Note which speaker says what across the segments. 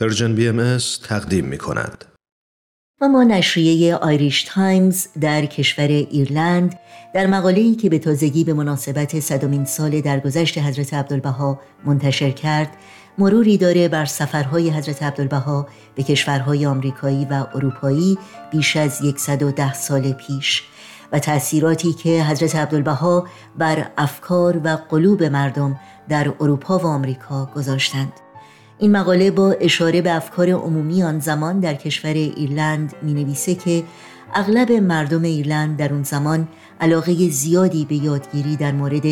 Speaker 1: Persian BM تقدیم می کند.
Speaker 2: و ما نشریه Irish Times در کشور ایرلند در مقاله‌ای که به تازگی به مناسبت صدمین سال درگذشت حضرت عبدالبها منتشر کرد مروری داره بر سفرهای حضرت عبدالبها به کشورهای آمریکایی و اروپایی بیش از 110 سال پیش و تأثیراتی که حضرت عبدالبها بر افکار و قلوب مردم در اروپا و آمریکا گذاشتند. این مقاله با اشاره به افکار عمومی آن زمان در کشور ایرلند می نویسه که اغلب مردم ایرلند در اون زمان علاقه زیادی به یادگیری در مورد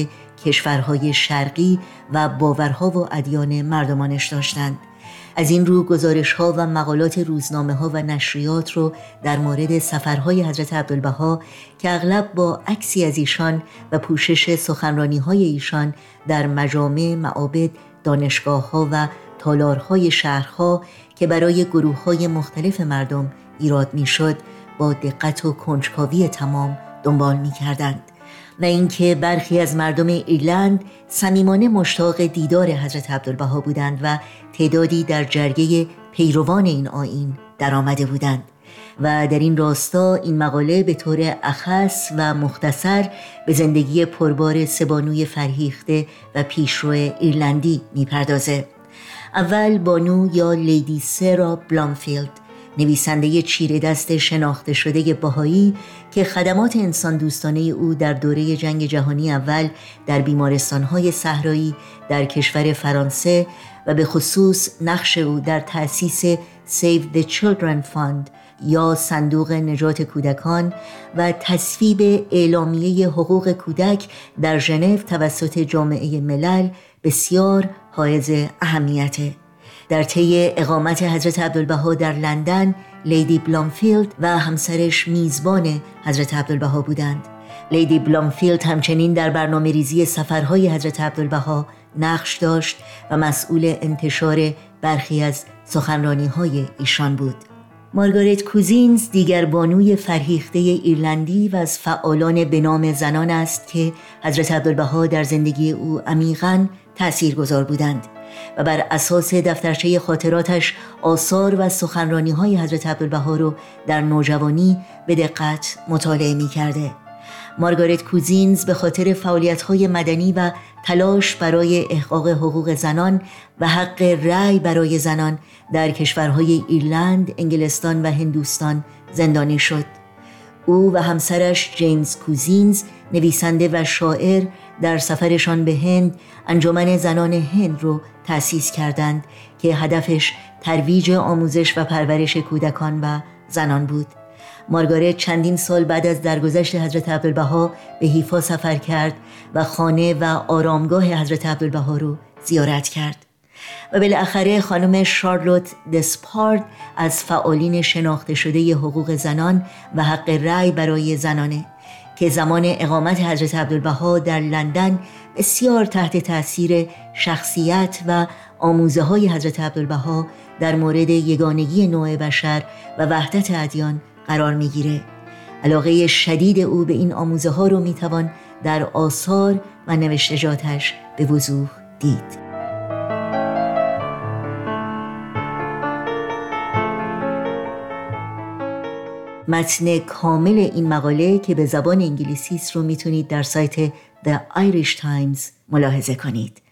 Speaker 2: کشورهای شرقی و باورها و ادیان مردمانش داشتند. از این رو گزارش ها و مقالات روزنامه ها و نشریات رو در مورد سفرهای حضرت عبدالبها که اغلب با عکسی از ایشان و پوشش سخنرانی های ایشان در مجامع معابد دانشگاه ها و تالارهای شهرها که برای گروه های مختلف مردم ایراد می‌شد با دقت و کنجکاوی تمام دنبال می کردند و اینکه برخی از مردم ایرلند صمیمانه مشتاق دیدار حضرت عبدالبها بودند و تعدادی در جرگه پیروان این آین درآمده بودند. و در این راستا این مقاله به طور اخص و مختصر به زندگی پربار سبانوی فرهیخته و پیشرو ایرلندی می‌پردازه. اول بانو یا لیدی سرا بلانفیلد نویسنده چیره دست شناخته شده باهایی که خدمات انسان دوستانه او در دوره جنگ جهانی اول در بیمارستانهای صحرایی در کشور فرانسه و به خصوص نقش او در تأسیس Save the Children Fund یا صندوق نجات کودکان و تصویب اعلامیه حقوق کودک در ژنو توسط جامعه ملل بسیار حائز اهمیته در طی اقامت حضرت عبدالبها در لندن Lady Blomfield و همسرش میزبان حضرت عبدالبها بودند. Lady Blomfield همچنین در برنامه ریزی سفرهای حضرت عبدالبها نقش داشت و مسئول انتشار برخی از سخنرانی های ایشان بود. مارگارت کوزینز دیگر بانوی فرهیخته ایرلندی و از فعالان به نام زنان است که حضرت عبدالبها در زندگی او عمیقا تأثیر گذار بودند و بر اساس دفترچه خاطراتش آثار و سخنرانی های حضرت عبدالبها رو در نوجوانی به دقت مطالعه می کرده. مارگارت کوزینز به خاطر فعالیت های مدنی و تلاش برای احقاق حقوق زنان و حق رأی برای زنان در کشورهای ایرلند، انگلستان و هندوستان زندانی شد. او و همسرش جیمز کوزینز نویسنده و شاعر در سفرشان به هند انجمن زنان هند رو تأسیس کردند که هدفش ترویج آموزش و پرورش کودکان و زنان بود مارگارت چندین سال بعد از درگذشت حضرت عبدالبها به حیفا سفر کرد و خانه و آرامگاه حضرت عبدالبها رو زیارت کرد. و بالاخره خانم شارلوت دسپارد از فعالین شناخته شده حقوق زنان و حق رأی برای زنانه که زمان اقامت حضرت عبدالبها در لندن بسیار تحت تاثیر شخصیت و آموزه های حضرت عبدالبها در مورد یگانگی نوع بشر و وحدت ادیان قرار می‌گیره. علاقه شدید او به این آموزه ها رو می‌توان در آثار و نوشتجاتش به وضوح دید. متن کامل این مقاله که به زبان انگلیسی است رو می‌تونید در سایت The Irish Times ملاحظه کنید.